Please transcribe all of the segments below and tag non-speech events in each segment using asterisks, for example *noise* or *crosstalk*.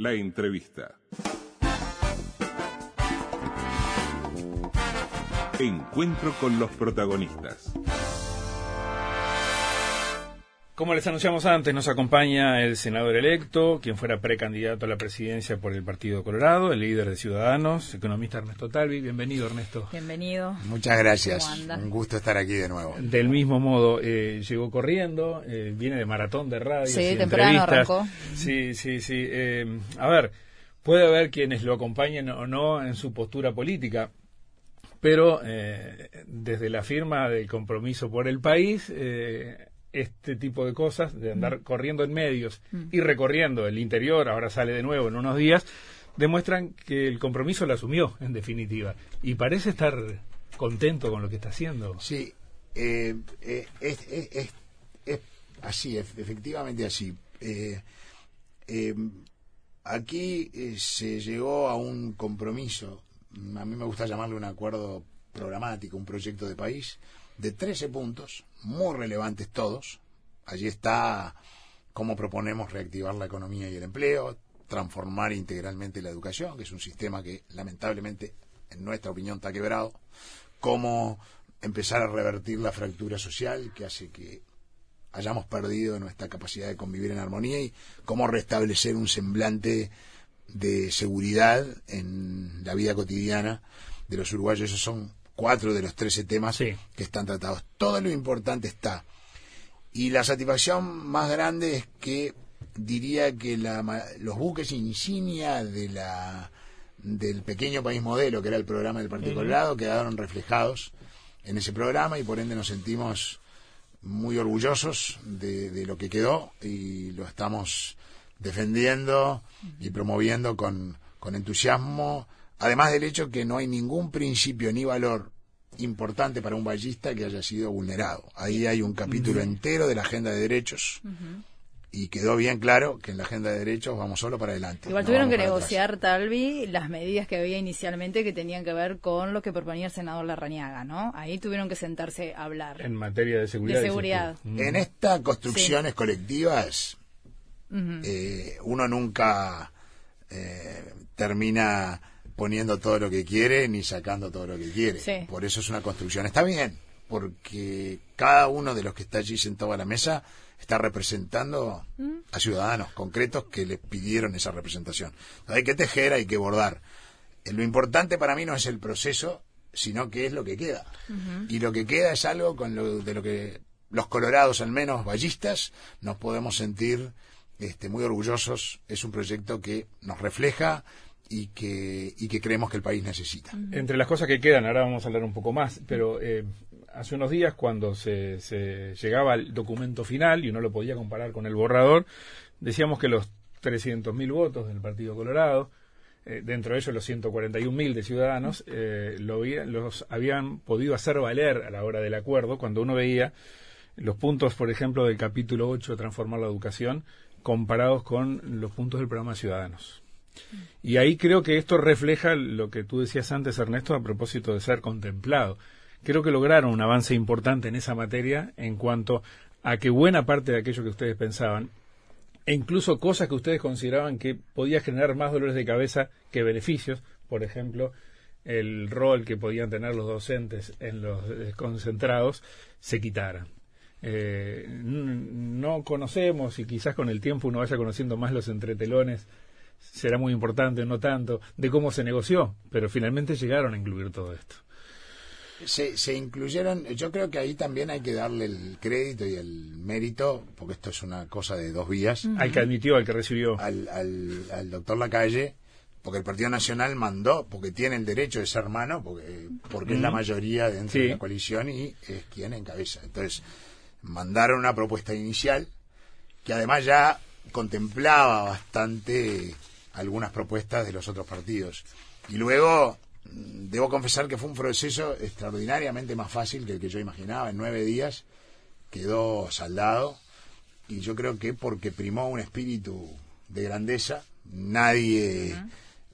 La entrevista. Encuentro con los protagonistas. Como les anunciamos antes, nos acompaña el senador electo, quien fuera precandidato a la presidencia por el Partido Colorado, el líder de Ciudadanos, economista Ernesto Talvi. Bienvenido, Ernesto. Bienvenido. Muchas gracias. Un gusto estar aquí de nuevo. Del mismo modo, eh, llegó corriendo, eh, viene de maratón de radio. Sí, temprano arrancó. Sí, sí, sí. Eh, a ver, puede haber quienes lo acompañen o no en su postura política, pero desde la firma del compromiso por el país este tipo de cosas, de andar mm. corriendo en medios mm. y recorriendo el interior, ahora sale de nuevo en unos días, demuestran que el compromiso lo asumió, en definitiva, y parece estar contento con lo que está haciendo. Sí, eh, eh, es, así, efectivamente así. Eh, aquí se llegó a un compromiso, a mí me gusta llamarlo un acuerdo programático, un proyecto de país, de 13 puntos, muy relevantes todos. Allí está cómo proponemos reactivar la economía y el empleo, transformar integralmente la educación, que es un sistema que lamentablemente, en nuestra opinión, está quebrado, cómo empezar a revertir la fractura social que hace que hayamos perdido nuestra capacidad de convivir en armonía y cómo restablecer un semblante de seguridad en la vida cotidiana de los uruguayos. Esos son cuatro de los trece temas que están tratados. Todo lo importante está. Y la satisfacción más grande es que diría que los buques insignia de la del pequeño país modelo, que era el programa del Partido Colorado, quedaron reflejados en ese programa y por ende nos sentimos muy orgullosos de, de lo que quedó y lo estamos defendiendo y promoviendo con, con entusiasmo Además del hecho que no hay ningún principio ni valor importante para un ballista que haya sido vulnerado. Ahí hay un capítulo entero de la agenda de derechos. Y quedó bien claro que en la agenda de derechos vamos solo para adelante. Igual tuvieron que negociar, Talvi, las medidas que había inicialmente que tenían que ver con lo que proponía el senador Larrañaga, ¿no? Ahí tuvieron que sentarse a hablar. En materia de seguridad. De seguridad. En estas construcciones colectivas, eh, uno nunca eh, termina poniendo todo lo que quiere ni sacando todo lo que quiere. Por eso es una construcción. Está bien, porque cada uno de los que está allí sentado a la mesa está representando mm. a ciudadanos concretos que les pidieron esa representación. hay que tejer, hay que bordar. Eh, lo importante para mí no es el proceso, sino que es lo que queda. Y lo que queda es algo con lo, de lo que los colorados, al menos ballistas, nos podemos sentir este, muy orgullosos. Es un proyecto que nos refleja y que, y que creemos que el país necesita. Entre las cosas que quedan, ahora vamos a hablar un poco más, pero eh, hace unos días cuando se, se, llegaba al documento final y uno lo podía comparar con el borrador, decíamos que los 300.000 votos del Partido Colorado, eh, dentro de ellos los 141.000 de ciudadanos, eh, lo, los habían podido hacer valer a la hora del acuerdo cuando uno veía los puntos, por ejemplo, del capítulo 8 de Transformar la Educación comparados con los puntos del programa Ciudadanos. Y ahí creo que esto refleja lo que tú decías antes, Ernesto, a propósito de ser contemplado. Creo que lograron un avance importante en esa materia en cuanto a que buena parte de aquello que ustedes pensaban, e incluso cosas que ustedes consideraban que podía generar más dolores de cabeza que beneficios, por ejemplo, el rol que podían tener los docentes en los concentrados, se quitaran. Eh, no conocemos y quizás con el tiempo uno vaya conociendo más los entretelones será muy importante, no tanto, de cómo se negoció, pero finalmente llegaron a incluir todo esto. Se, se, incluyeron, yo creo que ahí también hay que darle el crédito y el mérito, porque esto es una cosa de dos vías. Al que admitió, al que recibió. Al, al, doctor Lacalle, porque el Partido Nacional mandó, porque tiene el derecho de ser hermano, porque, porque es la mayoría dentro de la coalición y es quien encabeza. Entonces, mandaron una propuesta inicial que además ya contemplaba bastante algunas propuestas de los otros partidos. Y luego, mm, debo confesar que fue un proceso extraordinariamente más fácil que el que yo imaginaba. En nueve días quedó saldado. Y yo creo que porque primó un espíritu de grandeza, nadie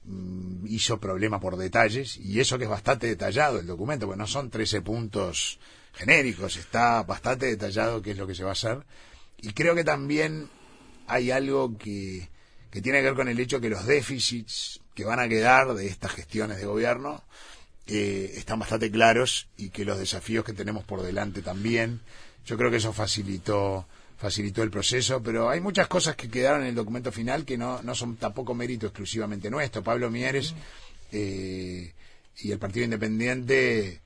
mm, hizo problema por detalles. Y eso que es bastante detallado el documento, porque no son 13 puntos genéricos, está bastante detallado qué es lo que se va a hacer. Y creo que también hay algo que que tiene que ver con el hecho que los déficits que van a quedar de estas gestiones de gobierno eh, están bastante claros y que los desafíos que tenemos por delante también. Yo creo que eso facilitó facilitó el proceso, pero hay muchas cosas que quedaron en el documento final que no, no son tampoco mérito exclusivamente nuestro. Pablo Mieres eh, y el Partido Independiente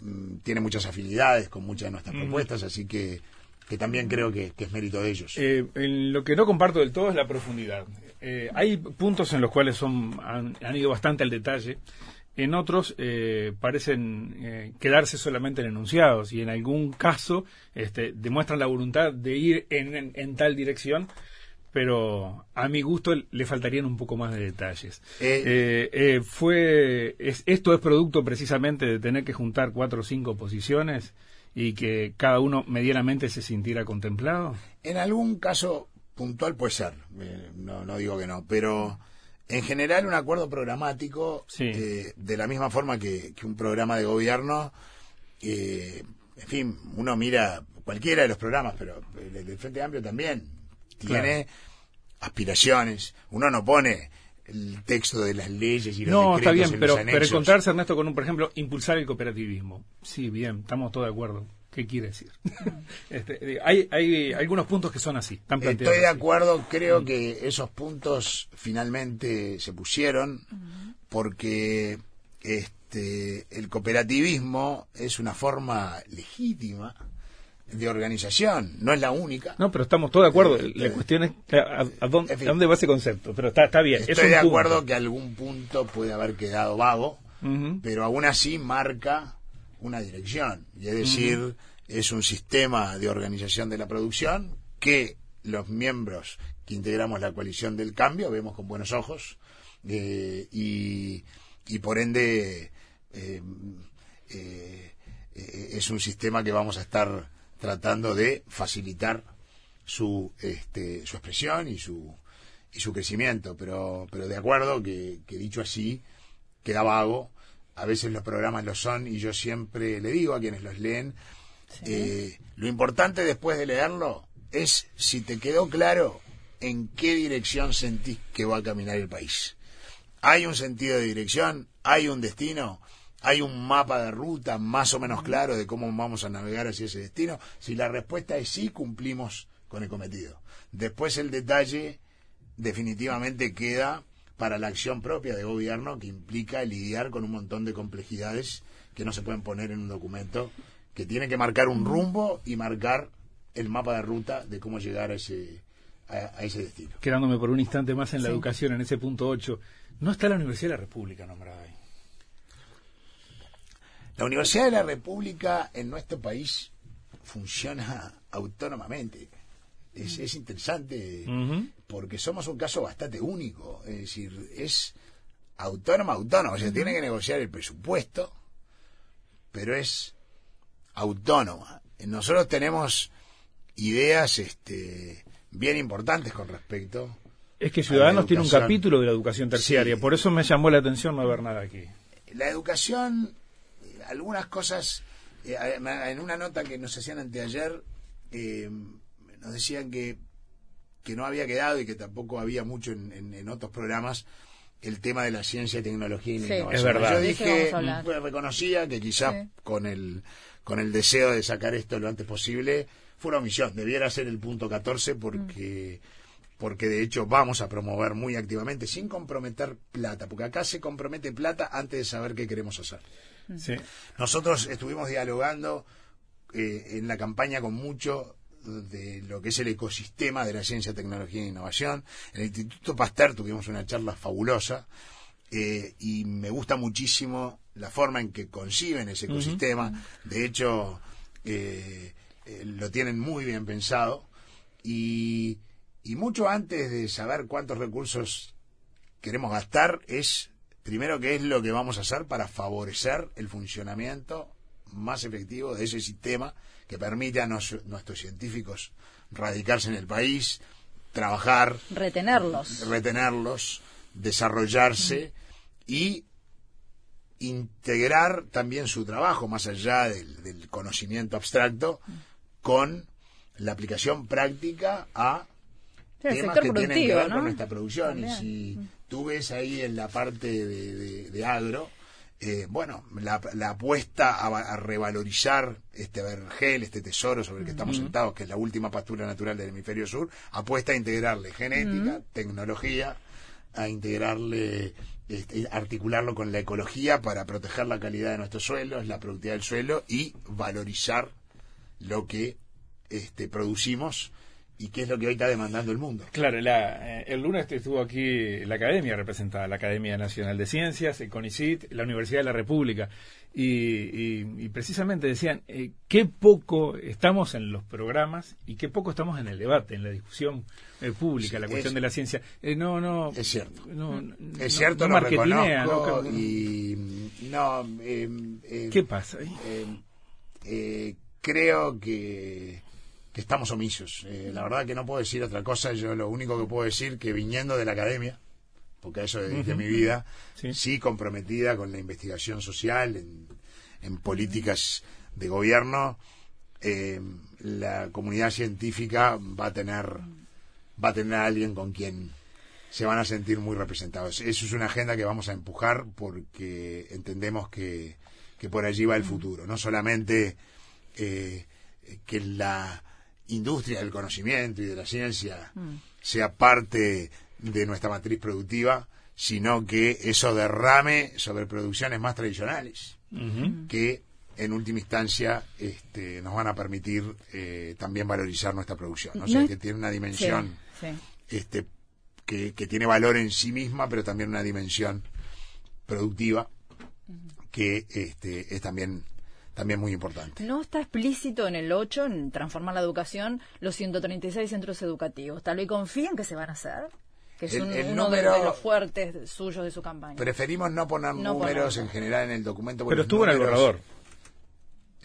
mm, tiene muchas afinidades con muchas de nuestras propuestas, así que, que también creo que, que es mérito de ellos. Eh, en lo que no comparto del todo es la profundidad. Eh, hay puntos en los cuales son han, han ido bastante al detalle. En otros eh, parecen eh, quedarse solamente en enunciados y en algún caso este, demuestran la voluntad de ir en, en- en tal dirección, pero a mi gusto le faltarían un poco más de detalles. Eh, fue es- esto es producto precisamente de tener que juntar cuatro o cinco posiciones y que cada uno medianamente se sintiera contemplado. En algún caso puntual puede ser, eh, no, no digo que no, pero en general un acuerdo programático, Sí. eh, de la misma forma que, que un programa de gobierno, eh, en fin, uno mira cualquiera de los programas, pero el Frente Amplio también tiene aspiraciones, uno no pone el texto de las leyes y los No, está bien, en pero, pero encontrarse, Ernesto, con un, por ejemplo, impulsar el cooperativismo. Sí, bien, estamos todos de acuerdo. ¿Qué quiere decir? *laughs* Este, digo, hay, hay algunos puntos que son así, están planteados Estoy de así. acuerdo, creo que esos puntos finalmente se pusieron porque este el cooperativismo es una forma legítima de organización, no es la única. No, pero estamos todos de acuerdo. Eh, La eh, cuestión es a, dónde, en fin. a dónde va ese concepto. Pero está, está bien. es Estoy de punto. acuerdo que algún punto puede haber quedado vago, pero aún así marca una dirección. Y es decir, es un sistema de organización de la producción que los miembros que integramos la coalición del cambio vemos con buenos ojos eh, y, y por ende eh, eh, eh, es un sistema que vamos a estar tratando de facilitar su este, su expresión y su y su crecimiento. Pero pero de acuerdo que, que dicho así queda vago. A veces los programas lo son y yo siempre le digo a quienes los leen eh, lo importante después de leerlo es si te quedó claro en qué dirección sentís que va a caminar el país. Hay un sentido de dirección hay un destino hay un mapa de ruta más o menos claro de cómo vamos a navegar hacia ese destino si la respuesta es sí cumplimos con el cometido después el detalle definitivamente queda para la acción propia de gobierno que implica lidiar con un montón de complejidades que no se pueden poner en un documento que tiene que marcar un rumbo y marcar el mapa de ruta de cómo llegar a ese a, a ese destino. Quedándome por un instante más en la Sí. educación, en ese punto 8. No está la Universidad de la República nombrada ahí. La Universidad de la República en nuestro país funciona autónomamente. Es, es interesante porque somos un caso bastante único. Es decir, es autónoma, autónoma. O sea, tiene que negociar el presupuesto, pero es autónoma. Nosotros tenemos ideas este, bien importantes con respecto. Es que Ciudadanos tiene un capítulo de la educación terciaria, Sí. por eso me llamó la atención no ver nada aquí. La educación, algunas cosas, eh, en una nota que nos hacían anteayer, eh, nos decían que, que no había quedado y que tampoco había mucho en, en- en otros programas el tema de la ciencia, tecnología y la Sí. innovación. Es verdad. Yo dije, pues, reconocía que quizás Sí. con el con el deseo de sacar esto lo antes posible fue una omisión. Debiera ser el punto 14 porque porque de hecho vamos a promover muy activamente sin comprometer plata, porque acá se compromete plata antes de saber qué queremos hacer. Sí. Nosotros estuvimos dialogando eh, en la campaña con mucho de lo que es el ecosistema de la ciencia, tecnología e innovación. En el Instituto Pasteur tuvimos una charla fabulosa eh, y me gusta muchísimo la forma en que conciben ese ecosistema. De hecho, eh, eh, lo tienen muy bien pensado y, y mucho antes de saber cuántos recursos queremos gastar es primero qué es lo que vamos a hacer para favorecer el funcionamiento más efectivo de ese sistema que permite a nos- nuestros científicos radicarse en el país, trabajar, Retenerlos. retenerlos, desarrollarse y integrar también su trabajo más allá del, del conocimiento abstracto con la aplicación práctica a temas que tienen que ver ¿no? con nuestra producción. También. Y si tú ves ahí en la parte de, de- de agro, eh, bueno, la, la apuesta a, a revalorizar este vergel, este tesoro sobre el que estamos sentados, que es la última pastura natural del hemisferio sur, apuesta a integrarle genética, tecnología, a integrarle, este, articularlo con la ecología para proteger la calidad de nuestros suelos, la productividad del suelo y valorizar lo que este, producimos y qué es lo que hoy está demandando el mundo. Claro, la, eh, el lunes estuvo aquí la academia representada, la Academia Nacional de Ciencias, el CONICIT, la Universidad de la República, y, y- y precisamente decían eh, qué poco estamos en los programas y qué poco estamos en el debate, en la discusión eh, pública, Sí, la cuestión es- de la ciencia. Eh, no, no, Es cierto. no, no- Es no- cierto, no marketinea, reconozco no- y no, eh, eh, ¿Qué pasa? ahí? eh, creo que, que estamos omisos. Eh, la verdad que no puedo decir otra cosa. Yo lo único que puedo decir que viniendo de la academia, porque a eso dediqué Ujú. mi vida, Sí. sí. comprometida con la investigación social en, en políticas de gobierno, eh, la comunidad científica va a tener va a tener a alguien con quien se van a sentir muy representados. Eso es una agenda que vamos a empujar porque entendemos que, que por allí va el futuro. No solamente eh, que la industria del conocimiento y de la ciencia sea parte de nuestra matriz productiva, sino que eso derrame sobre producciones más tradicionales que en última instancia este, nos van a permitir eh, también valorizar nuestra producción. O sea, No- que tiene una dimensión Sí, sí. este, que, que tiene valor en sí misma, pero también una dimensión productiva que este, es también, también muy importante. No está explícito en el 8, en transformar la educación, los 136 centros educativos. Tal vez confían que se van a hacer, que es El- un- el uno de- número- de, los fuertes suyos de su campaña. Preferimos no poner No números en general en el documento. Pero estuvo en el borrador.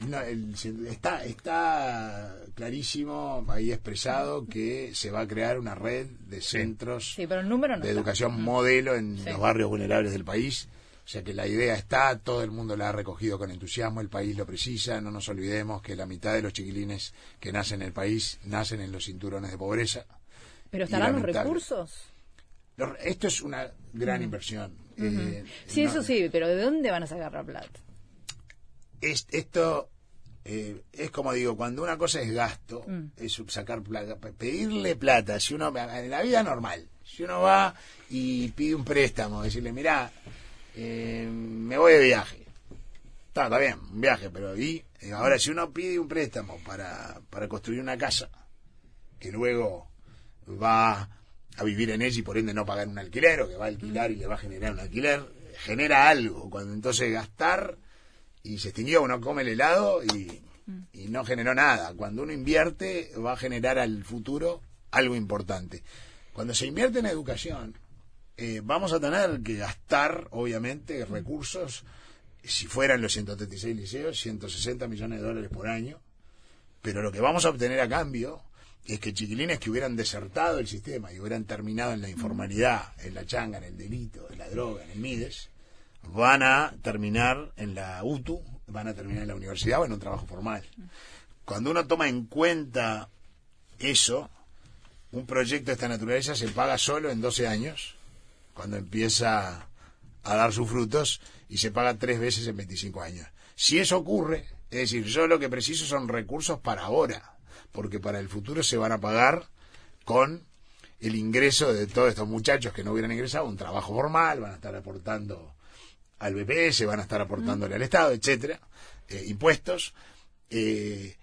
No, el- está, está clarísimo ahí expresado que se va a crear una red de centros Sí, pero el número no de está. educación modelo en Sí. los barrios vulnerables del país. O sea que la idea está, todo el mundo la ha recogido con entusiasmo, el país lo precisa, no nos olvidemos que la mitad de los chiquilines que nacen en el país nacen en los cinturones de pobreza. Pero estarán los recursos. Esto es una gran inversión. Eh, Sí, no- eso sí, pero ¿de dónde van a sacar la plata? es- esto eh, es como digo, cuando una cosa es gasto, Mm. es sacar plata, pe- pedirle plata, si uno, en la vida normal, si uno va y pide un préstamo, decirle, mira, me voy de viaje. Está, está bien, un viaje, pero y Eh, ahora si uno pide un préstamo para, para construir una casa, que luego va a vivir en ella y por ende no pagar un alquiler, o que va a alquilar y le va a generar un alquiler, genera algo. Cuando entonces gastar y se extinguió, uno come el helado y, y no generó nada. Cuando uno invierte, va a generar al futuro algo importante. Cuando se invierte en educación, eh, vamos a tener que gastar, obviamente, recursos, si fueran los 136 liceos, 160 millones de dólares por año, pero lo que vamos a obtener a cambio es que chiquilines que hubieran desertado el sistema y hubieran terminado en la informalidad, en la changa, en el delito, en la droga, en el MIDES, van a terminar en la UTU, van a terminar en la universidad o en un trabajo formal. Cuando uno toma en cuenta eso, un proyecto de esta naturaleza se paga solo en 12 años, cuando empieza a dar sus frutos, y se paga tres veces en 25 años. Si eso ocurre, es decir, yo lo que preciso son recursos para ahora, porque para el futuro se van a pagar con el ingreso de todos estos muchachos que no hubieran ingresado un trabajo formal, van a estar aportando al BPS, van a estar aportándole al Estado, etcétera, eh, impuestos. Eh,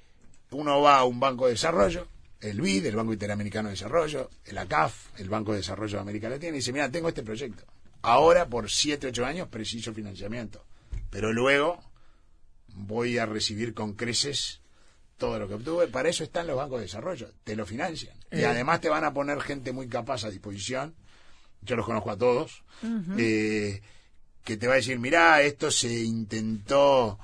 uno va a un banco de desarrollo, el BID, el Banco Interamericano de Desarrollo, el ACAF, el Banco de Desarrollo de América Latina, y dice, mira, tengo este proyecto. Ahora, por 7, 8 años, preciso financiamiento. Pero luego voy a recibir con creces todo lo que obtuve. Para eso están los bancos de desarrollo. Te lo financian. Y Eh. además te van a poner gente muy capaz a disposición. Yo los conozco a todos. eh, que te va a decir, mirá, esto se intentó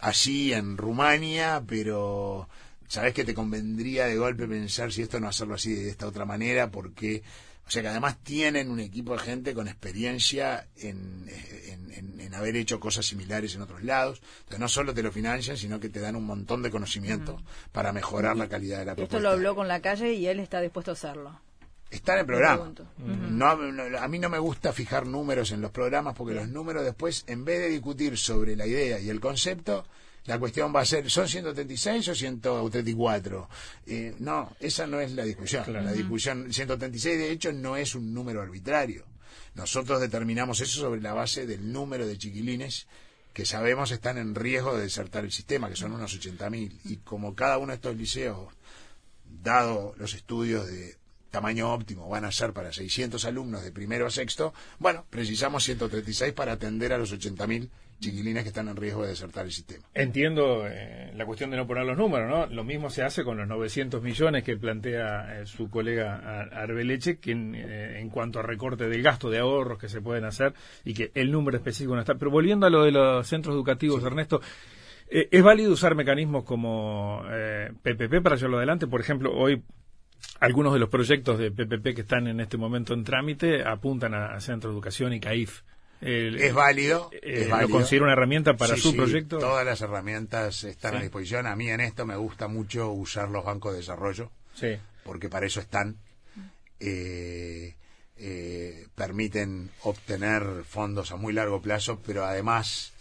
así en Rumania, pero sabes que te convendría de golpe pensar si esto no hacerlo así de esta otra manera, porque, o sea que además tienen un equipo de gente con experiencia en, en- en- en haber hecho cosas similares en otros lados. Entonces no solo te lo financian, sino que te dan un montón de conocimiento para mejorar la calidad de la Esto propuesta. lo habló con la calle y él está dispuesto a hacerlo. Está en el programa. No, no, a mí no me gusta fijar números en los programas porque los números después, en vez de discutir sobre la idea y el concepto, la cuestión va a ser, ¿son 136 o 134? Eh, no, esa no es la discusión. La discusión, 136 de hecho no es un número arbitrario. Nosotros determinamos eso sobre la base del número de chiquilines que sabemos están en riesgo de desertar el sistema, que son unos 80.000. Y como cada uno de estos liceos, dado los estudios de tamaño óptimo van a ser para 600 alumnos de primero a sexto, bueno, precisamos 136 para atender a los 80.000 chiquilines que están en riesgo de desertar el sistema. Entiendo eh, la cuestión de no poner los números, ¿no? Lo mismo se hace con los 900 millones que plantea eh, su colega Ar- Arbeleche, que en, eh, en cuanto a recorte del gasto de ahorros que se pueden hacer y que el número específico no está. Pero volviendo a lo de los centros educativos, Ernesto, eh, ¿es válido usar mecanismos como PPP para llevarlo adelante? Por ejemplo, hoy algunos de los proyectos de PPP que están en este momento en trámite apuntan a, a Centro de Educación y CAIF. El- Es válido. eh, es ¿Lo válido. considera una herramienta para Sí, su sí, proyecto? Todas las herramientas están Sí. a disposición. A mí en esto me gusta mucho usar los bancos de desarrollo, Sí. porque para eso están. Eh, eh, permiten obtener fondos a muy largo plazo, pero además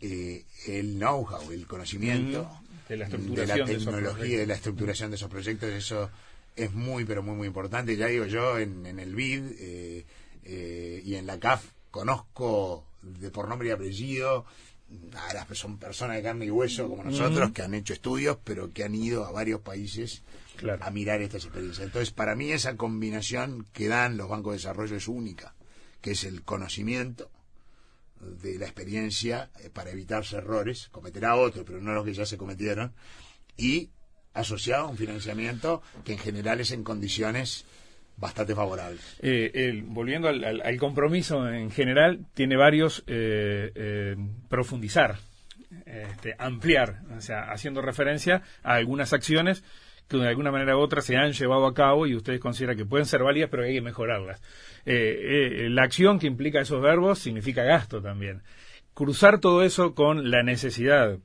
eh, el know-how, el conocimiento De la de la de tecnología, de, proyectos. la estructuración de esos proyectos, eso es muy, pero muy, muy importante. Ya digo yo, en, en el BID eh, eh, y en la CAF conozco de por nombre y apellido a las son personas de carne y hueso como nosotros que han hecho estudios, pero que han ido a varios países Claro. a mirar estas experiencias. Entonces, para mí esa combinación que dan los bancos de desarrollo es única, que es el conocimiento de la experiencia eh, para evitarse errores, cometerá otros, pero no los que ya se cometieron, y asociado a un financiamiento que en general es en condiciones bastante favorables. Eh, el- volviendo al, compromiso en general, tiene varios eh, eh, profundizar, este, ampliar, o sea, haciendo referencia a algunas acciones que de alguna manera u otra se han llevado a cabo y ustedes consideran que pueden ser válidas, pero hay que mejorarlas. Eh, eh, la acción que implica esos verbos significa gasto también. Cruzar todo eso con la necesidad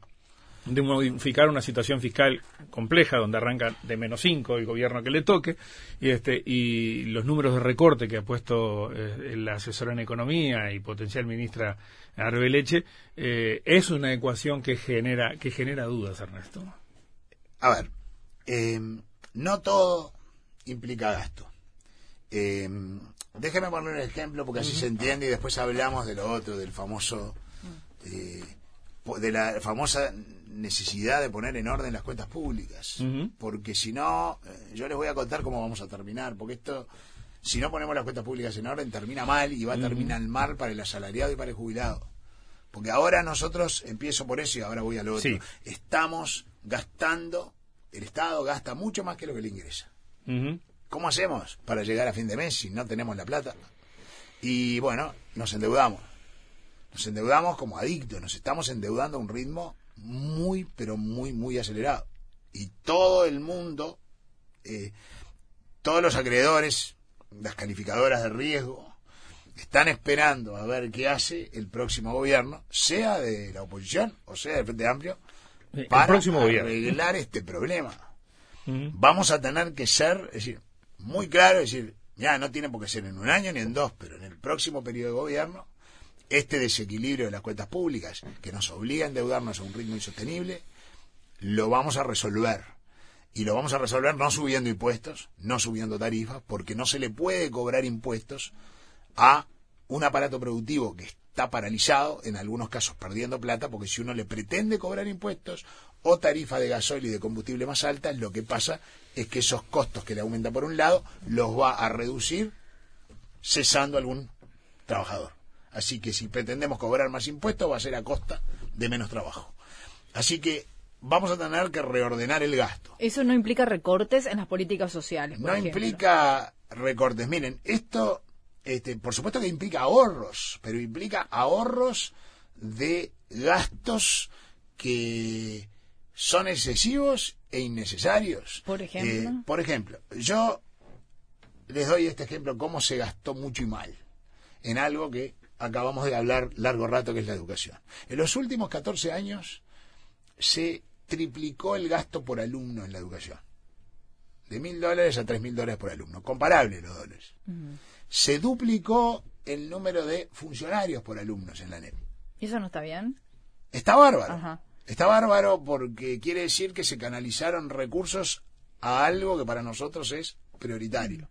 de modificar una situación fiscal compleja donde arranca de menos 5 el gobierno que le toque y este y los números de recorte que ha puesto eh, la asesora en economía y potencial ministra Arbeleche eh, es una ecuación que genera que genera dudas Ernesto. A ver, eh, no todo implica gasto. Eh, déjeme poner un ejemplo porque así se entiende y después hablamos de lo otro, del famoso, eh, po- de la famosa necesidad de poner en orden las cuentas públicas. Porque si no, eh, yo les voy a contar cómo vamos a terminar, porque esto, si no ponemos las cuentas públicas en orden, termina mal y va a terminar mal para el asalariado y para el jubilado. Porque ahora nosotros, empiezo por eso y ahora voy a lo otro, Sí. estamos gastando, el Estado gasta mucho más que lo que le ingresa. Ujú. ¿Cómo hacemos para llegar a fin de mes si no tenemos la plata? Y bueno, nos endeudamos. Nos endeudamos como adictos, nos estamos endeudando a un ritmo muy, pero muy, muy acelerado. Y todo el mundo, eh, todos los acreedores, las calificadoras de riesgo, están esperando a ver qué hace el próximo gobierno, sea de la oposición o sea del Frente Amplio, El para próximo gobierno. arreglar este problema vamos a tener que ser, es decir, muy claro, es decir, ya no tiene por qué ser en un año ni en dos, pero en el próximo periodo de gobierno, este desequilibrio de las cuentas públicas que nos obliga a endeudarnos a un ritmo insostenible, lo vamos a resolver. Y lo vamos a resolver no subiendo impuestos, no subiendo tarifas, porque no se le puede cobrar impuestos a un aparato productivo que está paralizado, en algunos casos perdiendo plata, porque si uno le pretende cobrar impuestos o tarifa de gasoil y de combustible más alta, lo que pasa es que esos costos que le aumenta por un lado los va a reducir cesando algún trabajador. Así que si pretendemos cobrar más impuestos va a ser a costa de menos trabajo. Así que vamos a tener que reordenar el gasto. Eso no implica recortes en las políticas sociales. por No ejemplo. implica recortes. Miren, esto, este, por supuesto que implica ahorros, pero implica ahorros de gastos que son excesivos e innecesarios. Por ejemplo. Eh, por ejemplo, yo les doy este ejemplo, cómo se gastó mucho y mal en algo que acabamos de hablar largo rato, que es la educación. En los últimos 14 años se triplicó el gasto por alumno en la educación. de mil dólares a tres mil dólares por alumno, comparable los dólares. Se duplicó el número de funcionarios por alumnos en la NEP. ¿Y eso no está bien? Está bárbaro. Ajá. Está bárbaro porque quiere decir que se canalizaron recursos a algo que para nosotros es prioritario.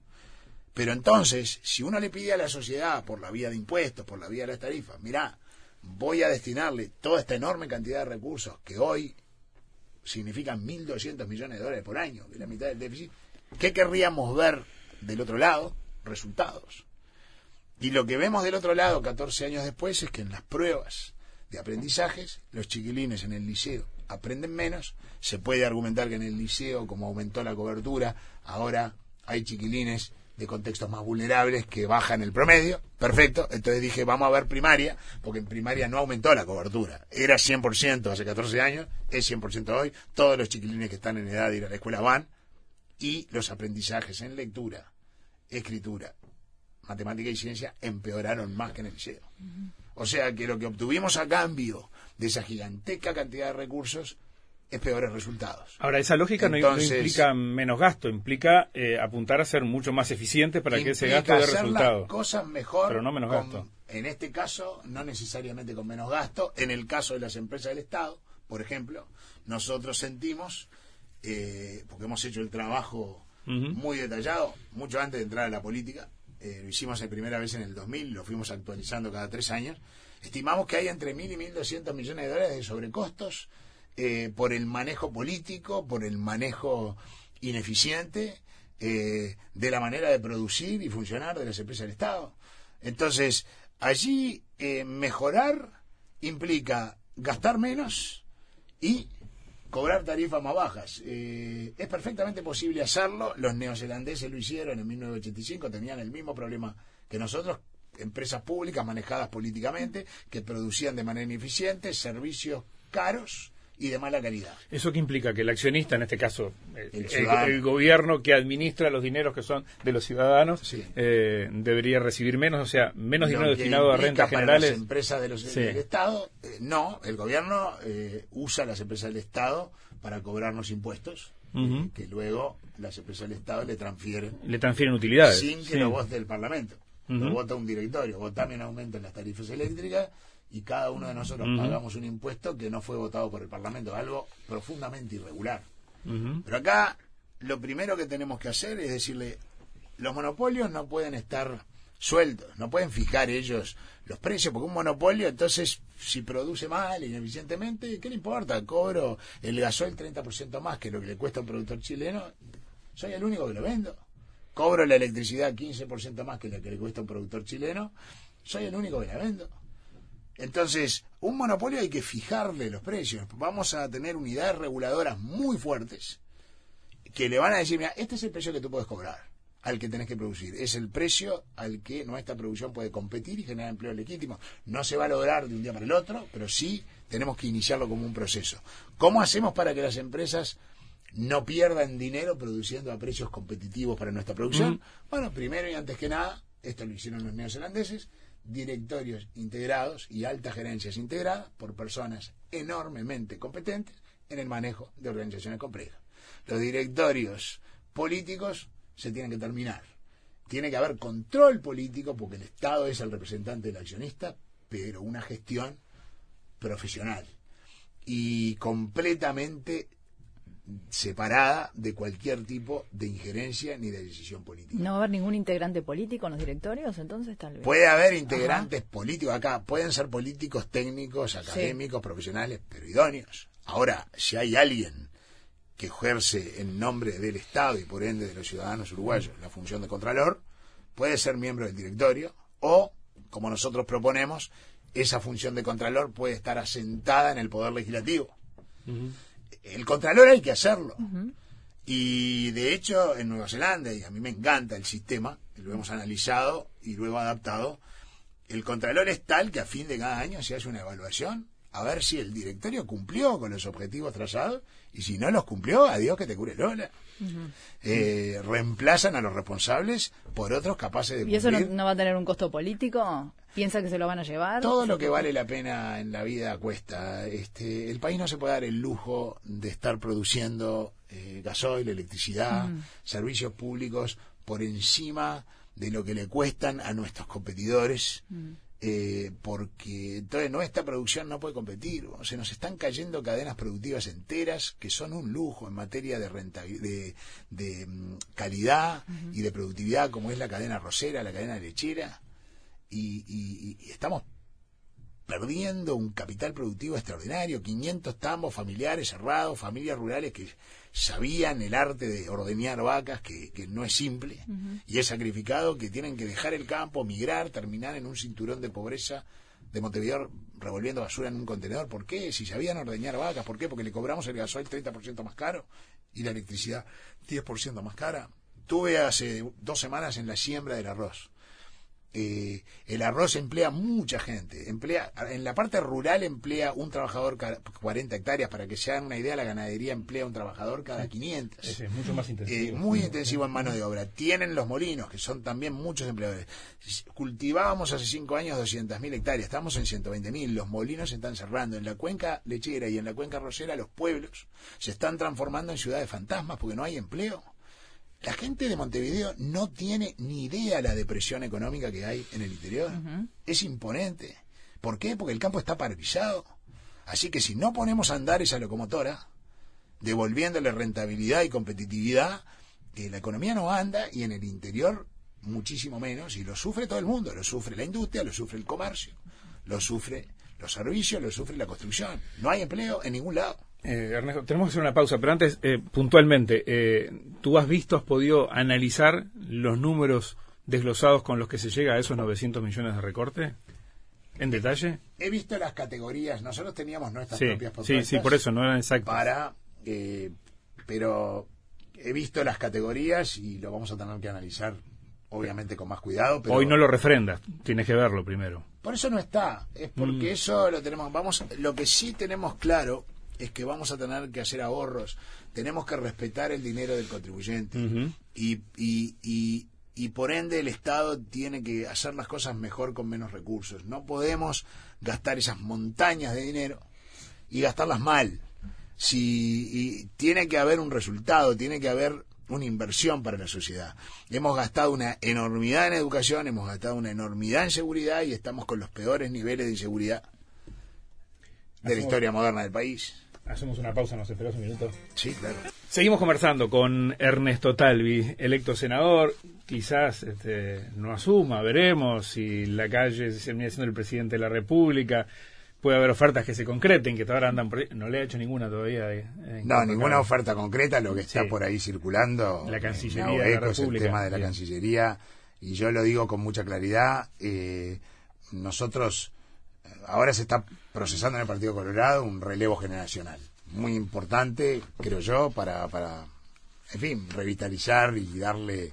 Pero entonces, si uno le pide a la sociedad por la vía de impuestos, por la vía de las tarifas, mirá, voy a destinarle toda esta enorme cantidad de recursos que hoy significan 1.200 millones de dólares por año, es la mitad del déficit, ¿qué querríamos ver del otro lado? Resultados. Y lo que vemos del otro lado 14 años después es que en las pruebas de aprendizajes, los chiquilines en el liceo aprenden menos, se puede argumentar que en el liceo, como aumentó la cobertura, ahora hay chiquilines de contextos más vulnerables que bajan el promedio, perfecto, entonces dije vamos a ver primaria, porque en primaria no aumentó la cobertura, era 100% hace 14 años, es 100% hoy, todos los chiquilines que están en edad de ir a la escuela van, y los aprendizajes en lectura, escritura, matemática y ciencia empeoraron más que en el liceo. O sea que lo que obtuvimos a cambio de esa gigantesca cantidad de recursos es peores resultados. Ahora, esa lógica no- Entonces- no, implica menos gasto, implica eh, apuntar a ser mucho más eficientes para que ese gasto dé resultado. las cosas mejor, Pero no menos con- gasto. En este caso, no necesariamente con menos gasto. En el caso de las empresas del Estado, por ejemplo, nosotros sentimos, eh, porque hemos hecho el trabajo muy detallado, mucho antes de entrar a la política, eh, lo hicimos la primera vez en el 2000, lo fuimos actualizando cada tres años, estimamos que hay entre 1.000 y 1.200 millones de dólares de sobrecostos eh, por el manejo político, por el manejo ineficiente eh, de la manera de producir y funcionar de las empresas del Estado. Entonces, allí eh, mejorar implica gastar menos y cobrar tarifas más bajas. Eh, es perfectamente posible hacerlo. Los neozelandeses lo hicieron en 1985, tenían el mismo problema que nosotros, empresas públicas manejadas políticamente, que producían de manera ineficiente servicios caros y de mala calidad. ¿Eso qué implica? Que el accionista, en este caso, El el, ciudadano. el gobierno que administra los dineros que son de los ciudadanos, Sí. eh, debería recibir menos, o sea, menos dinero destinado a rentas para generales. Las empresas de los, Sí. del Estado, eh, no, el gobierno eh, usa las empresas del Estado para cobrarnos impuestos, eh, que luego las empresas del Estado le transfieren Le transfieren utilidades. sin que Sí. lo vote el Parlamento. Lo Ujú. vota un directorio, votame un aumento en las tarifas eléctricas y cada uno de nosotros pagamos un impuesto que no fue votado por el Parlamento, algo profundamente irregular. Pero acá lo primero que tenemos que hacer es decirle, los monopolios no pueden estar sueltos, no pueden fijar ellos los precios, porque un monopolio entonces si produce mal, ineficientemente, ¿qué le importa? Cobro el gasoil 30% más que lo que le cuesta a un productor chileno, soy el único que lo vendo. Cobro la electricidad 15% más que lo que le cuesta a un productor chileno, soy el único que la vendo. Entonces, un monopolio hay que fijarle los precios. Vamos a tener unidades reguladoras muy fuertes que le van a decir, mira, este es el precio que tú puedes cobrar al que tenés que producir. Es el precio al que nuestra producción puede competir y generar empleo legítimo. No se va a lograr de un día para el otro, pero sí tenemos que iniciarlo como un proceso. ¿Cómo hacemos para que las empresas no pierdan dinero produciendo a precios competitivos para nuestra producción? Bueno, primero y antes que nada, esto lo hicieron los neozelandeses, directorios integrados y altas gerencias integradas por personas enormemente competentes en el manejo de organizaciones complejas. Los directorios políticos se tienen que terminar. Tiene que haber control político porque el Estado es el representante del accionista, pero una gestión profesional y completamente separada de cualquier tipo de injerencia ni de decisión política. ¿No va a haber ningún integrante político en los directorios? Entonces, tal vez. Puede haber integrantes políticos acá, pueden ser políticos, técnicos, académicos, profesionales, pero idóneos. Ahora, si hay alguien que ejerce en nombre del Estado y por ende de los ciudadanos uruguayos la función de Contralor, puede ser miembro del directorio o, como nosotros proponemos, esa función de Contralor puede estar asentada en el Poder Legislativo. El Contralor hay que hacerlo. Y de hecho, en Nueva Zelanda, y a mí me encanta el sistema, lo hemos analizado y luego adaptado, el Contralor es tal que a fin de cada año se hace una evaluación a ver si el directorio cumplió con los objetivos trazados y si no los cumplió, adiós que te cure Lola. Eh, reemplazan a los responsables por otros capaces de ¿Y eso no, va a tener un costo político? ¿Piensa que se lo van a llevar? Todo lo que vale la pena en la vida cuesta. Este, el país no se puede dar el lujo de estar produciendo eh, gasoil, electricidad, servicios públicos por encima de lo que le cuestan a nuestros competidores. eh, porque entonces nuestra producción no puede competir. O sea, nos están cayendo cadenas productivas enteras que son un lujo en materia de rentabil- de, de, mm, calidad y de productividad, como es la cadena rosera, la cadena lechera. Y, y- y estamos perdiendo un capital productivo extraordinario, 500 tambos familiares cerrados, familias rurales que sabían el arte de ordeñar vacas, que, que no es simple, y es sacrificado, que tienen que dejar el campo, migrar, terminar en un cinturón de pobreza de Montevideo revolviendo basura en un contenedor. ¿Por qué? Si sabían ordeñar vacas, ¿por qué? Porque le cobramos el gasoil 30% más caro y la electricidad 10% más cara. Tuve hace dos semanas en la siembra del arroz eh, el arroz emplea mucha gente. Emplea, en la parte rural emplea un trabajador cada 40 hectáreas. Para que se hagan una idea, la ganadería emplea un trabajador cada 500. Ese es mucho más Eh, intensivo. muy intensivo en mano de obra. Tienen los molinos, que son también muchos empleadores. Cultivábamos hace cinco años 200.000 hectáreas, estamos en 120.000. Los molinos se están cerrando. En la cuenca lechera y en la cuenca rosera, los pueblos se están transformando en ciudades fantasmas porque no hay empleo. La gente de Montevideo no tiene ni idea la depresión económica que hay en el interior. Es imponente. ¿Por qué? Porque el campo está paralizado. Así que si no ponemos a andar esa locomotora, devolviéndole rentabilidad y competitividad, eh, la economía no anda y en el interior muchísimo menos. Y lo sufre todo el mundo. Lo sufre la industria, lo sufre el comercio, lo sufre los servicios, lo sufre la construcción. No hay empleo en ningún lado. Eh, Ernesto, tenemos que hacer una pausa, pero antes, eh, puntualmente, eh, ¿tú has visto, has podido analizar los números desglosados con los que se llega a esos 900 millones de recorte? ¿En detalle? He visto las categorías. Nosotros teníamos nuestras Sí, propias sí, propuestas. sí, por eso, no eran exactas. para eh, pero he visto las categorías y lo vamos a tener que analizar obviamente con más cuidado pero Hoy no lo refrendas, tienes que verlo primero. por eso no está es porque eso lo tenemos vamos lo que sí tenemos claro es que vamos a tener que hacer ahorros tenemos que respetar el dinero del contribuyente y, y, y, y por ende el Estado tiene que hacer las cosas mejor con menos recursos. No podemos gastar esas montañas de dinero y gastarlas mal. Si y tiene que haber un resultado, tiene que haber una inversión para la sociedad. Hemos gastado una enormidad en educación, hemos gastado una enormidad en seguridad y estamos con los peores niveles de inseguridad de la historia moderna del país. Hacemos una pausa, nos esperas un minuto. Sí, claro. Seguimos conversando con Ernesto Talvi, electo senador. Quizás este, no asuma, veremos si la calle se termina siendo el presidente de la República. Puede haber ofertas que se concreten, que ahora andan por ahí. No le ha hecho ninguna todavía. eh, en No, cuanto a ninguna oferta concreta, lo que está Sí. por ahí circulando. La eh, Cancillería de la es el tema de la. Cancillería, y yo lo digo con mucha claridad. eh, nosotros, eh, ahora se está procesando en el Partido Colorado un relevo generacional, muy importante, creo yo, para, para en fin, revitalizar y darle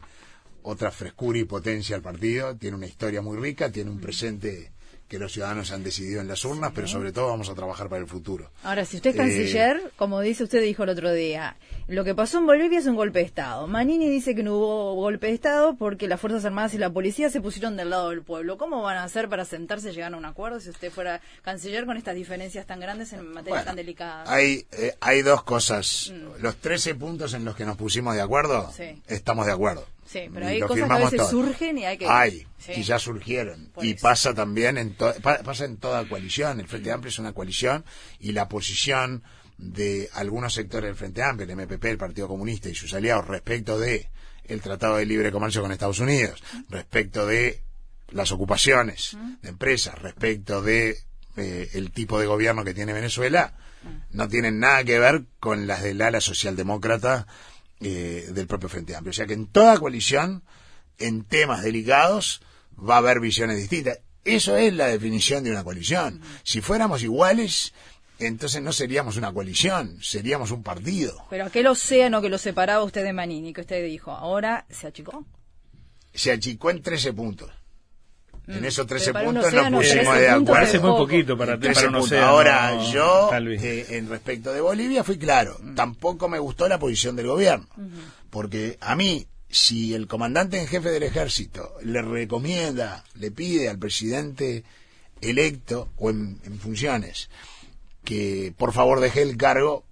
otra frescura y potencia al partido. Tiene una historia muy rica, tiene un presente que los ciudadanos han decidido en las urnas, pero sobre todo vamos a trabajar para el futuro. Ahora, si usted es Eh, canciller, como dice usted, dijo el otro día, lo que pasó en Bolivia es un golpe de Estado. Manini dice que no hubo golpe de Estado porque las Fuerzas Armadas y la policía se pusieron del lado del pueblo. ¿Cómo van a hacer para sentarse y llegar a un acuerdo si usted fuera canciller con estas diferencias tan grandes en materias Bueno, tan delicadas? Hay, eh, hay dos cosas. Los 13 puntos en los que nos pusimos de acuerdo, Sí. estamos de acuerdo. Sí, pero hay cosas que a firmamos veces todos. surgen y hay que... Hay, Sí. y ya surgieron. Por y eso. pasa también en, to- pasa en toda coalición. El Frente Amplio es una coalición y la posición de algunos sectores del Frente Amplio, el MPP, el Partido Comunista y sus aliados respecto de el Tratado de Libre Comercio con Estados Unidos, respecto de las ocupaciones de empresas, respecto de eh, el tipo de gobierno que tiene Venezuela, no tienen nada que ver con las del ala socialdemócrata eh, del propio Frente Amplio. O sea que en toda coalición, en temas delicados, va a haber visiones distintas. Eso es la definición de una coalición. Si fuéramos iguales, entonces no seríamos una coalición, seríamos un partido. Pero aquel océano que lo separaba usted de Manini, que usted dijo, ahora se achicó. Se achicó en 13 puntos. En esos 13 Mm. Para un puntos nos pusimos 13 de acuerdo. Parece muy poquito para, para 13 un puntos. océano. Ahora, yo, eh, en respecto de Bolivia, fui claro. Tampoco me gustó la posición del gobierno. Porque a mí, si el comandante en jefe del ejército le recomienda, le pide al presidente electo o en, en funciones que por favor deje el cargo,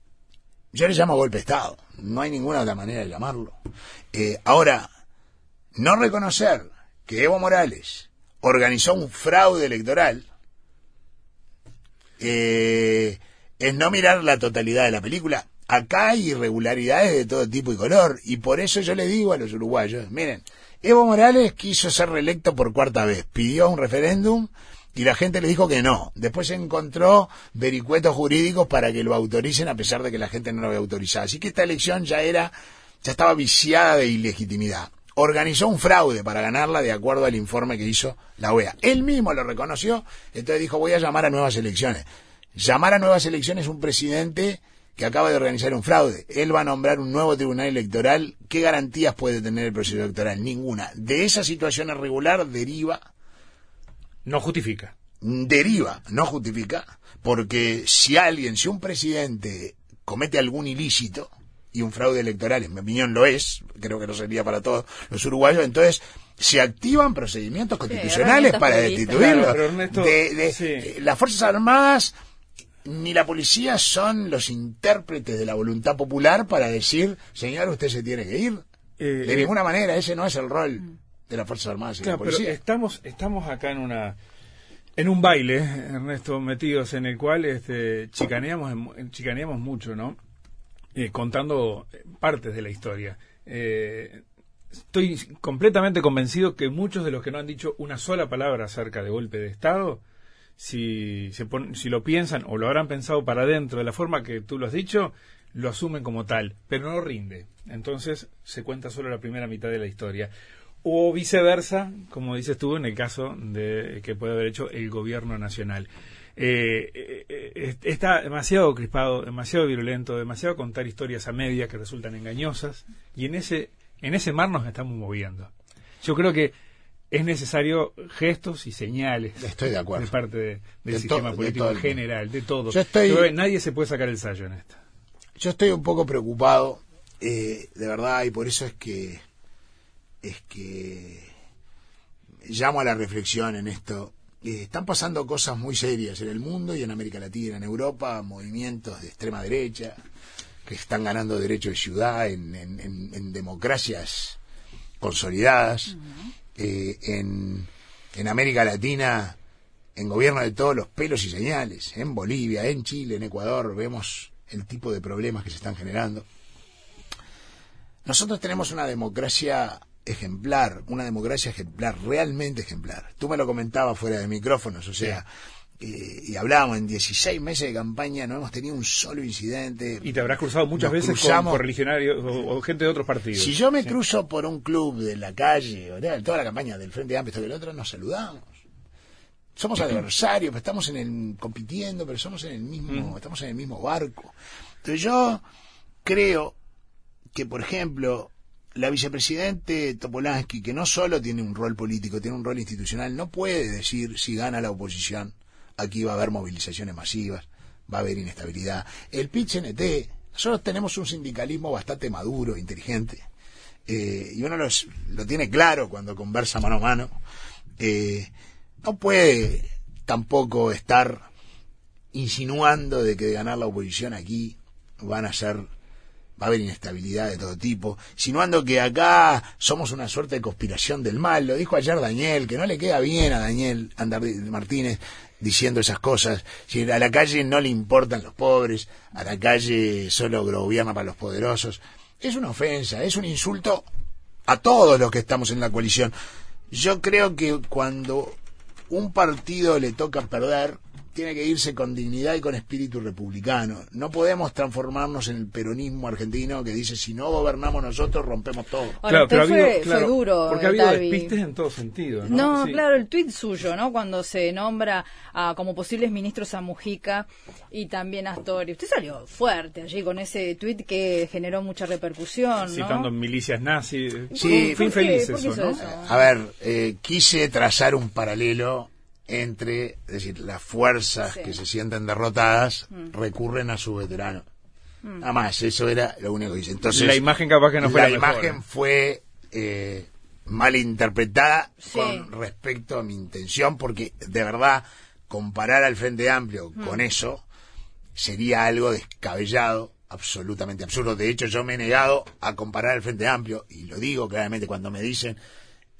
yo le llamo golpe de Estado. No hay ninguna otra manera de llamarlo. Eh, ahora, no reconocer que Evo Morales organizó un fraude electoral eh, es no mirar la totalidad de la película. Acá hay irregularidades de todo tipo y color, y por eso yo le digo a los uruguayos, miren, Evo Morales quiso ser reelecto por cuarta vez, pidió un referéndum y la gente le dijo que no. Después encontró vericuetos jurídicos para que lo autoricen a pesar de que la gente no lo había autorizado. Así que esta elección ya era, ya estaba viciada de ilegitimidad. Organizó un fraude para ganarla de acuerdo al informe que hizo la OEA. Él mismo lo reconoció, entonces dijo voy a llamar a nuevas elecciones. Llamar a nuevas elecciones un presidente que acaba de organizar un fraude. Él va a nombrar un nuevo tribunal electoral. ¿Qué garantías puede tener el proceso electoral? Ninguna. De esa situación irregular deriva No justifica. deriva, no justifica, porque si alguien, si un presidente comete algún ilícito, y un fraude electoral, en mi opinión lo es, creo que lo sería para todos los uruguayos, entonces se activan procedimientos constitucionales para destituirlo. Claro, pero Ernesto, De- de- sí. eh, Las Fuerzas Armadas ni la policía son los intérpretes de la voluntad popular para decir, señor, usted se tiene que ir. Eh, de eh, ninguna manera, ese no es el rol de las Fuerzas Armadas y Claro, la pero policía. estamos, estamos acá en una en un baile, Ernesto, metidos en el cual este, chicaneamos, chicaneamos mucho, ¿no? Eh, contando partes de la historia. Eh, estoy completamente convencido que muchos de los que no han dicho una sola palabra acerca de golpe de Estado, si, se si lo piensan o lo habrán pensado para adentro de la forma que tú lo has dicho, lo asumen como tal, pero no rinde. Entonces se cuenta solo la primera mitad de la historia. O viceversa, como dices tú, en el caso de que puede haber hecho el gobierno nacional. Eh, eh, eh, está demasiado crispado, demasiado virulento, demasiado contar historias a media que resultan engañosas, y en ese, en ese mar nos estamos moviendo. Yo creo que es necesario gestos y señales Estoy de acuerdo. de parte de- del De sistema político en general, de todo. Yo estoy- nadie se puede sacar el sallo en esto. Yo estoy un poco preocupado, eh, de verdad, y por eso es que es que llamo a la reflexión en esto. Eh, están pasando cosas muy serias en el mundo y en América Latina, en Europa, movimientos de extrema derecha que están ganando derecho de ciudad en, en- en- en democracias consolidadas, Eh, en, en América Latina, en gobierno de todos los pelos y señales, en Bolivia, en Chile, en Ecuador, vemos el tipo de problemas que se están generando. Nosotros tenemos una democracia ejemplar, una democracia ejemplar, realmente ejemplar. Tú me lo comentabas fuera de micrófonos, o sea, eh, y hablábamos, en 16 meses de campaña no hemos tenido un solo incidente. Y te habrás cruzado muchas veces con, cruzamos. con religionarios o, o gente de otros partidos. Si yo me Sí. cruzo por un club de la calle, o de toda la campaña del Frente Amplio, esto que el otro, nos saludamos. Somos adversarios, pero estamos en el, compitiendo, pero somos en el mismo, estamos en el mismo barco. Entonces yo creo que, por ejemplo, la vicepresidente Topolansky, que no solo tiene un rol político, tiene un rol institucional, no puede decir si gana la oposición, aquí va a haber movilizaciones masivas, va a haber inestabilidad. El PIT-CNT, nosotros tenemos un sindicalismo bastante maduro, inteligente, eh, y uno los- lo tiene claro cuando conversa mano a mano. Eh, no puede tampoco estar insinuando de que de ganar la oposición aquí van a ser va a haber inestabilidad de todo tipo, insinuando que acá somos una suerte de conspiración del mal, lo dijo ayer Daniel, que no le queda bien a Daniel andar Martínez diciendo esas cosas, si a la calle no le importan los pobres, a la calle solo gobierna para los poderosos, es una ofensa, es un insulto a todos los que estamos en la coalición. Yo creo que cuando un partido le toca perder, tiene que irse con dignidad y con espíritu republicano. No podemos transformarnos en el peronismo argentino que dice si no gobernamos nosotros rompemos todo. Ahora, usted pero ha fue, habido- fue claro, duro. Porque ha habido despistes en todo sentido. No, No, Sí. claro, el tuit suyo, ¿no? Cuando se nombra a, como posibles ministros a Mujica y también a Astori. Usted salió fuerte allí con ese tuit que generó mucha repercusión, ¿no? Citando milicias nazis. Sí, fue infeliz ¿Por qué eso, ¿no? eso? A ver, eh, quise trazar un paralelo entre, es decir, las fuerzas Sí. que se sienten derrotadas recurren a su veterano. Nada más, eso era lo único que hice. Entonces, La imagen capaz que no fue la imagen ¿eh? fue eh, malinterpretada Sí. con respecto a mi intención, porque de verdad comparar al Frente Amplio con eso sería algo descabellado, absolutamente absurdo. De hecho, yo me he negado a comparar al Frente Amplio, y lo digo claramente cuando me dicen,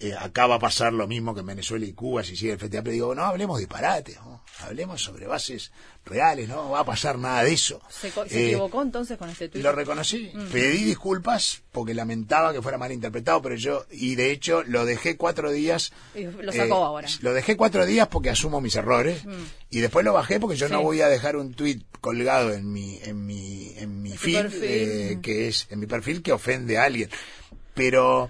eh, acá va a pasar lo mismo que en Venezuela y Cuba si sigue el Frente Amplio, digo, no, hablemos disparate, ¿no? hablemos sobre bases reales, no va a pasar nada de eso. ¿Se, se Eh, equivocó entonces con este tuit? lo reconocí. Pedí disculpas porque lamentaba que fuera mal interpretado, pero yo, y de hecho lo dejé cuatro días. Y lo sacó eh, ahora. Lo dejé cuatro días porque asumo mis errores. Y después lo bajé porque yo no voy a dejar un tuit colgado en mi, en mi, en mi feed, perfil. eh, Mm. que es, en mi perfil que ofende a alguien. Pero,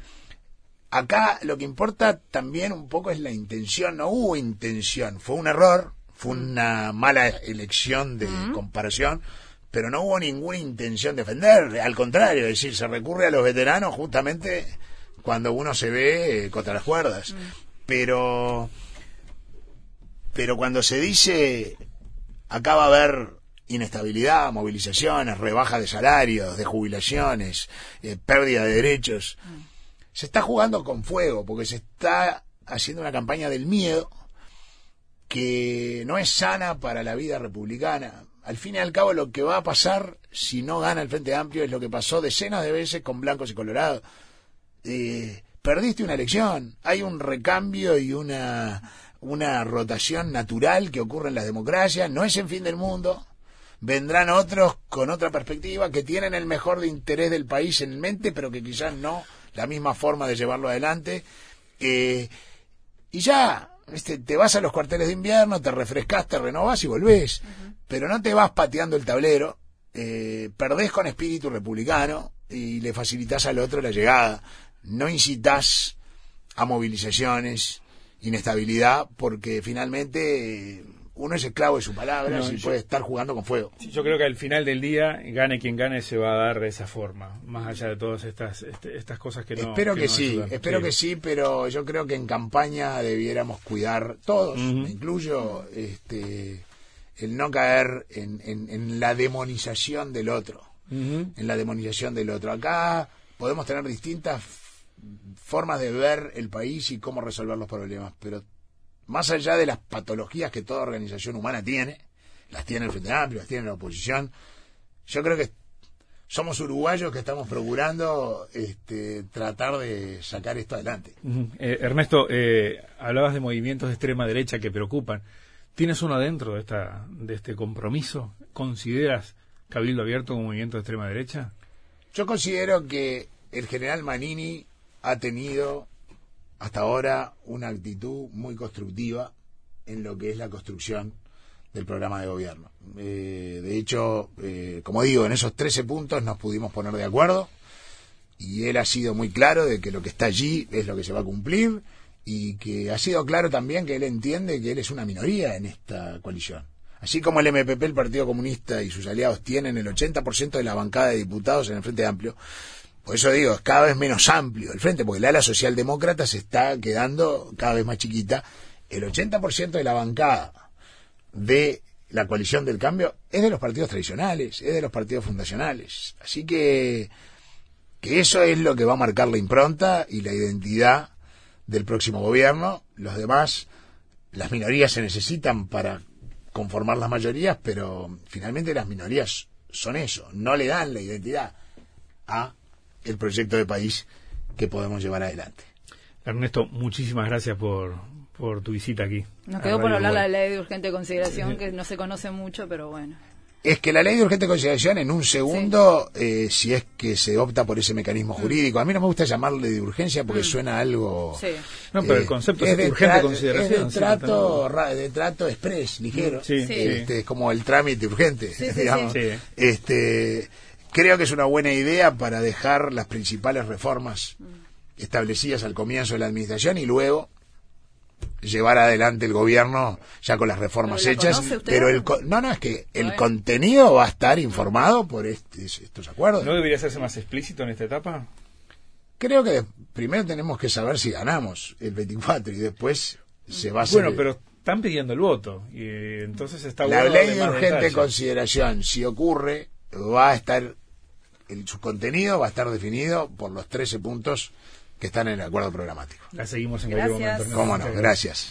acá lo que importa también un poco es la intención. No hubo intención, fue un error, fue una mala elección de comparación, pero no hubo ninguna intención de ofender. Al contrario, es decir, se recurre a los veteranos justamente cuando uno se ve eh, contra las cuerdas. Pero, pero cuando se dice acá va a haber inestabilidad, movilizaciones, rebaja de salarios, de jubilaciones, eh, pérdida de derechos. Se está jugando con fuego porque se está haciendo una campaña del miedo que no es sana para la vida republicana. Al fin y al cabo lo que va a pasar si no gana el Frente Amplio es lo que pasó decenas de veces con blancos y colorados. Eh, perdiste una elección, hay un recambio y una, una rotación natural que ocurre en las democracias, no es el fin del mundo, vendrán otros con otra perspectiva que tienen el mejor de interés del país en mente, pero que quizás no la misma forma de llevarlo adelante. Eh, y ya, este, te vas a los cuarteles de invierno, te refrescas, te renovas y volvés. Pero no te vas pateando el tablero, eh, perdés con espíritu republicano y le facilitas al otro la llegada. No incitas a movilizaciones, inestabilidad, porque finalmente eh, uno es esclavo de su palabra No, y yo- puede estar jugando con fuego. Yo creo que al final del día, gane quien gane, se va a dar de esa forma, más allá de todas estas este, estas cosas que no espero que, no sí, ayudan. espero que sí, pero yo creo que en campaña debiéramos cuidar todos, me incluyo, este, el no caer en, en- en la demonización del otro, en la demonización del otro. Acá podemos tener distintas formas de ver el país y cómo resolver los problemas, pero más allá de las patologías que toda organización humana tiene, las tiene el Frente Amplio, las tiene la oposición, yo creo que somos uruguayos que estamos procurando este, tratar de sacar esto adelante. Eh, Ernesto, eh, hablabas de movimientos de extrema derecha que preocupan. ¿Tienes uno dentro de, esta, de este compromiso? ¿Consideras Cabildo Abierto un movimiento de extrema derecha? Yo considero que el general Manini ha tenido hasta ahora una actitud muy constructiva en lo que es la construcción del programa de gobierno. Eh, de hecho, eh, como digo, en esos 13 puntos nos pudimos poner de acuerdo y él ha sido muy claro de que lo que está allí es lo que se va a cumplir y que ha sido claro también que él entiende que él es una minoría en esta coalición. Así como el MPP, el Partido Comunista y sus aliados tienen el 80% de la bancada de diputados en el Frente Amplio, por eso digo, es cada vez menos amplio el frente, porque el ala socialdemócrata se está quedando cada vez más chiquita. El 80% de la bancada de la coalición del cambio es de los partidos tradicionales, es de los partidos fundacionales. Así que, que eso es lo que va a marcar la impronta y la identidad del próximo gobierno. Los demás, las minorías se necesitan para conformar las mayorías, pero finalmente las minorías son eso, no le dan la identidad a el proyecto de país que podemos llevar adelante. Ernesto, muchísimas gracias por, por tu visita aquí. Nos quedó por hablar la ley de urgente consideración, que no se conoce mucho, pero bueno. Es que la ley de urgente consideración, en un segundo, eh, si es que se opta por ese mecanismo jurídico, a mí no me gusta llamarle de urgencia porque suena algo. Sí. No, pero el eh, concepto es, de urgente consideración. Es sí, de trato, ra- de trato express, ligero. Sí, Sí. Este, es como el trámite urgente, Sí, sí, *laughs* digamos. sí. Este, creo que es una buena idea para dejar las principales reformas establecidas al comienzo de la administración y luego llevar adelante el gobierno ya con las reformas ¿Pero la hechas pero el co- no no es que el contenido va a estar informado por este- estos acuerdos ¿No debería hacerse más explícito en esta etapa? creo que primero tenemos que saber si ganamos el 24 y después se va a hacer Bueno, pero están pidiendo el voto. Y eh, entonces está la bueno ley de urgente detalle. consideración si ocurre va a estar el, su contenido va a estar definido por los 13 puntos que están en el acuerdo programático. La seguimos en Gracias. cualquier momento. Cómo no, gracias.